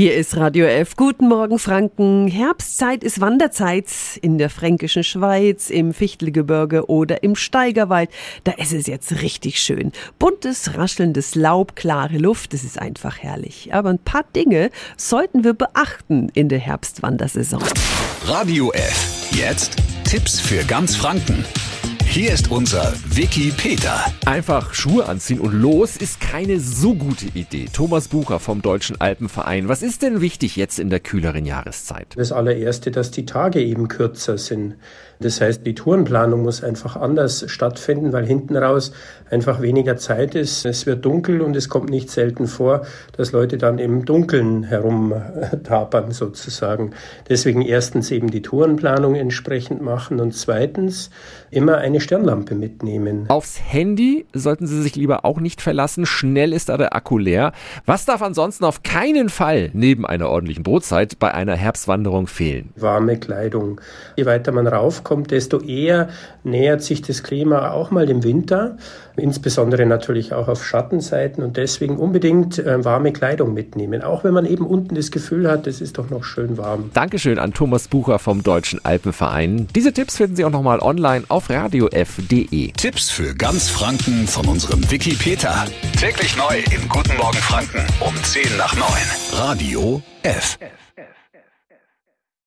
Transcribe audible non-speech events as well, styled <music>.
Hier ist Radio F. Guten Morgen, Franken. Herbstzeit ist Wanderzeit in der fränkischen Schweiz, im Fichtelgebirge oder im Steigerwald. Da ist es jetzt richtig schön. Buntes, raschelndes Laub, klare Luft, das ist einfach herrlich. Aber ein paar Dinge sollten wir beachten in der Herbstwandersaison. Radio F. Jetzt Tipps für ganz Franken. Hier ist unser Wiki Peter. Einfach Schuhe anziehen und los ist keine so gute Idee. Thomas Bucher vom Deutschen Alpenverein. Was ist denn wichtig jetzt in der kühleren Jahreszeit? Das allererste, dass die Tage eben kürzer sind. Das heißt, die Tourenplanung muss einfach anders stattfinden, weil hinten raus einfach weniger Zeit ist. Es wird dunkel und es kommt nicht selten vor, dass Leute dann im Dunkeln herumtapern <laughs> sozusagen. Deswegen erstens eben die Tourenplanung entsprechend machen und zweitens immer eine Stirnlampe mitnehmen. Aufs Handy sollten Sie sich lieber auch nicht verlassen. Schnell ist da der Akku leer. Was darf ansonsten auf keinen Fall neben einer ordentlichen Brotzeit bei einer Herbstwanderung fehlen? Warme Kleidung. Je weiter man raufkommt, kommt, desto eher nähert sich das Klima auch mal im Winter, insbesondere natürlich auch auf Schattenseiten und deswegen unbedingt äh, warme Kleidung mitnehmen, auch wenn man eben unten das Gefühl hat, es ist doch noch schön warm. Dankeschön an Thomas Bucher vom Deutschen Alpenverein. Diese Tipps finden Sie auch nochmal online auf radiof.de. Tipps für ganz Franken von unserem Wiki Peter. Täglich neu im Guten Morgen Franken um 10 nach 9. Radio F.